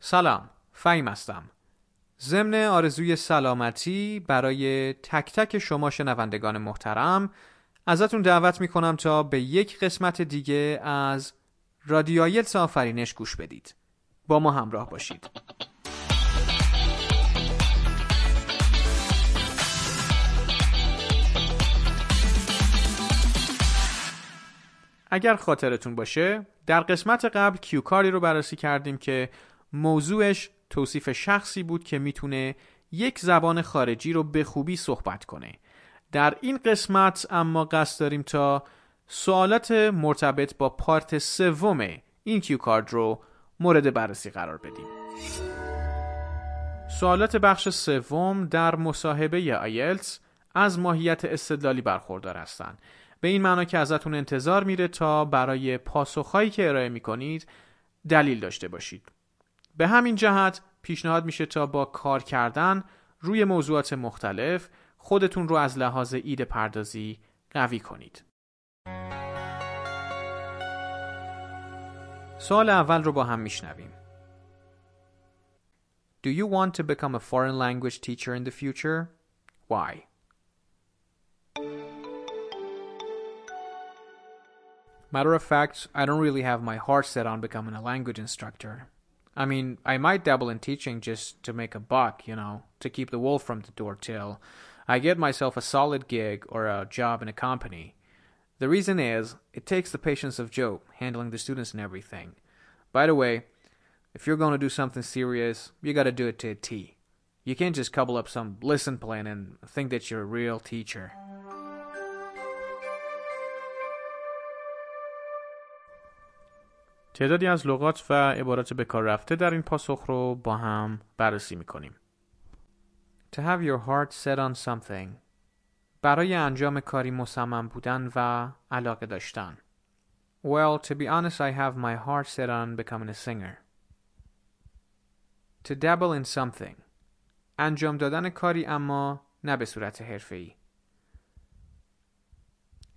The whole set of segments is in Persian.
سلام فهیم هستم. ضمن آرزوی سلامتی برای تک تک شما شنوندگان محترم ازتون دعوت می‌کنم تا به یک قسمت دیگه از رادیایلس آفرینش گوش بدید. با ما همراه باشید. اگر خاطرتون باشه در قسمت قبل کیوکاری رو بررسی کردیم که موضوعش توصیف شخصی بود که می‌تونه یک زبان خارجی رو به خوبی صحبت کنه. در این قسمت اما قصد داریم تا سوالات مرتبط با پارت سوم این کیو کارد رو مورد بررسی قرار بدیم. سوالات بخش سوم در مصاحبه آیلتس از ماهیت استدلالی برخوردار هستند. به این معنا که ازتون انتظار میره تا برای پاسخهایی که ارائه می‌کنید دلیل داشته باشید به همین جهت پیشنهاد میشه تا با کار کردن روی موضوعات مختلف خودتون رو از لحاظ ایده پردازی قوی کنید. سوال اول رو با هم میشنویم. Do you want to become a foreign language teacher in the future? Why? Matter of fact, I don't really have my heart set on becoming a language instructor. I mean, I might dabble in teaching just to make a buck, you know, to keep the wolf from the door till I get myself a solid gig or a job in a company. The reason is, it takes the patience of Joe handling the students and everything. By the way, if you're going to do something serious, you got to do it to a T. You can't just cobble up some listen plan and think that you're a real teacher. تعدادی از لغات و عبارات به کار رفته در این پاسخ رو با هم بررسی می‌کنیم. To have your heart set on something برای انجام کاری مصمم بودن و علاقه داشتن. Well, to be honest, I have my heart set on becoming a singer. To dabble in something انجام دادن کاری اما نه به صورت حرفه‌ای.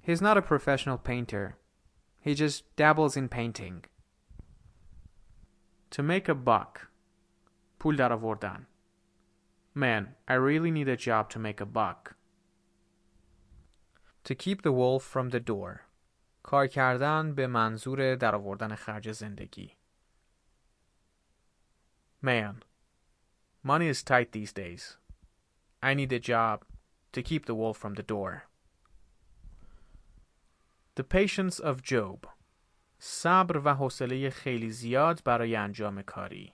He's not a professional painter. He just dabbles in painting. To make a buck. پول در آوردن. Man, I really need a job to make a buck. To keep the wolf from the door. کار کردن به منظور در آوردن خرج زندگی. Man, money is tight these days. I need a job to keep the wolf from the door. The patience of Job. صبر و حوصله خیلی زیاد برای انجام کاری.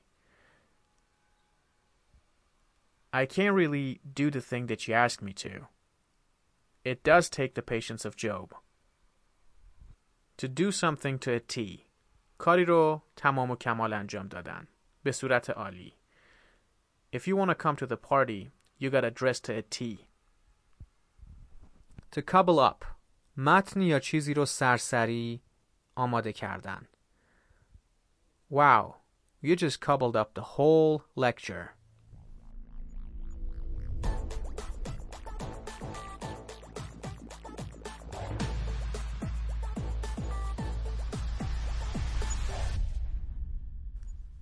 I can't really do the thing that you asked me to. It does take the patience of Job. To do something to a T. کاری رو تمام و کمال انجام دادن. به صورت عالی. If you want to come to the party, you gotta dress to a T. To couple up. متن یا چیزی رو سرسری آماده کردن. Wow, you just cobbled up the whole lecture.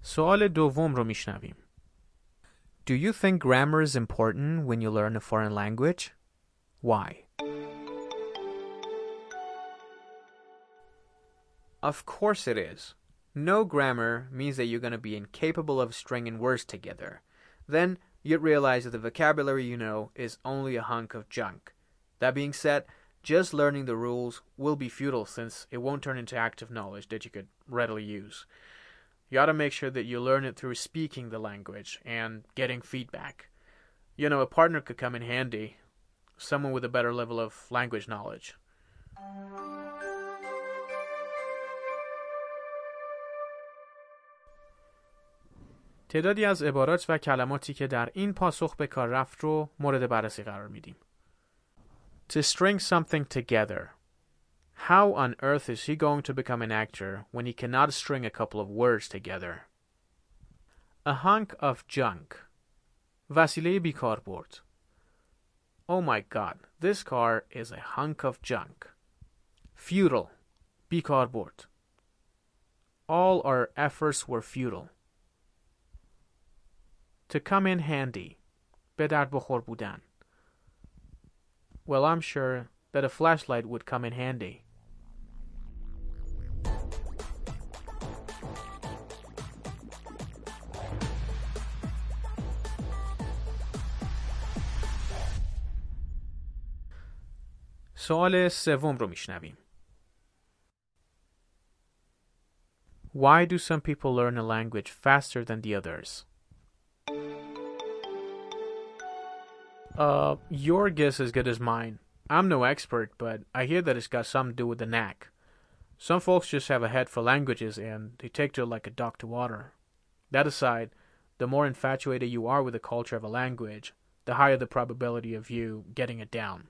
سوال دوم رو میشنویم. Do you think grammar is important when you learn a foreign language? Why? Of course it is. No grammar means that you're going to be incapable of stringing words together. Then you'd realize that the vocabulary you know is only a hunk of junk. That being said, just learning the rules will be futile since it won't turn into active knowledge that you could readily use. You ought to make sure that you learn it through speaking the language and getting feedback. You know, a partner could come in handy, someone with a better level of language knowledge. تعدادی از عبارات و کلماتی که در این پاسخ به کار رفت رو مورد بررسی قرار میدیم. To string something together. How on earth is he going to become an actor when he cannot string a couple of words together? A hunk of junk. وسیله بیکاربرد. Oh my god, this car is a hunk of junk. Futile. بیکاربرد. all our efforts were futile. To come in handy. به درد بخور بودن. Well, I'm sure that a flashlight would come in handy. سوال سوم رو میشنویم. Why do some people learn a language faster than the others? Uh, your guess is good as mine. I'm no expert, but I hear that it's got something to do with the knack. Some folks just have a head for languages and they take to it like a duck to water. That aside, the more infatuated you are with the culture of a language, the higher the probability of you getting it down.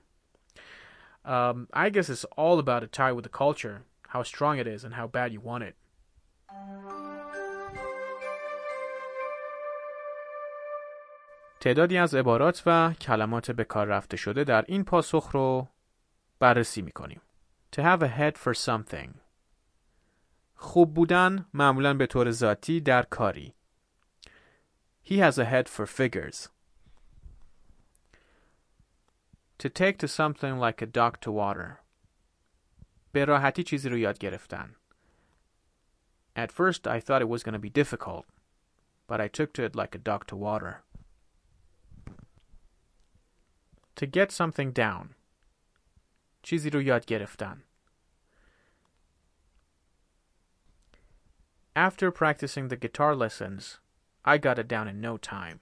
Um, I guess it's all about a tie with the culture, how strong it is, and how bad you want it. تعدادی از عبارات و کلمات به کار رفته شده در این پاسخ رو بررسی می کنیم. To have a head for something خوب بودن معمولا به طور ذاتی در کاری. He has a head for figures. To take to something like a duck to water. به راحتی چیزی رو یاد گرفتن. At first I thought it was going to be difficult, but I took to it like a duck to water. To get something down. چیزی رو یاد گرفتن. After practicing the guitar lessons, I got it down in no time.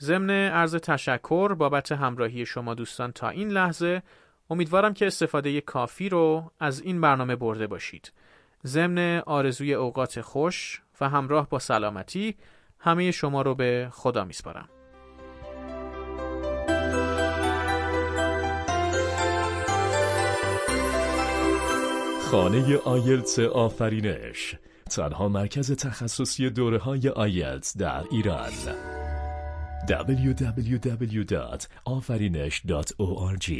ضمن عرض تشکر بابت همراهی شما دوستان تا این لحظه امیدوارم که استفاده کافی رو از این برنامه برده باشید. ضمن آرزوی اوقات خوش و همراه با سلامتی همه شما رو به خدا میسپارم. خانه آیلتس آفرینش تنها مرکز تخصصی دوره های آیلتس در ایران www.afarinesh.org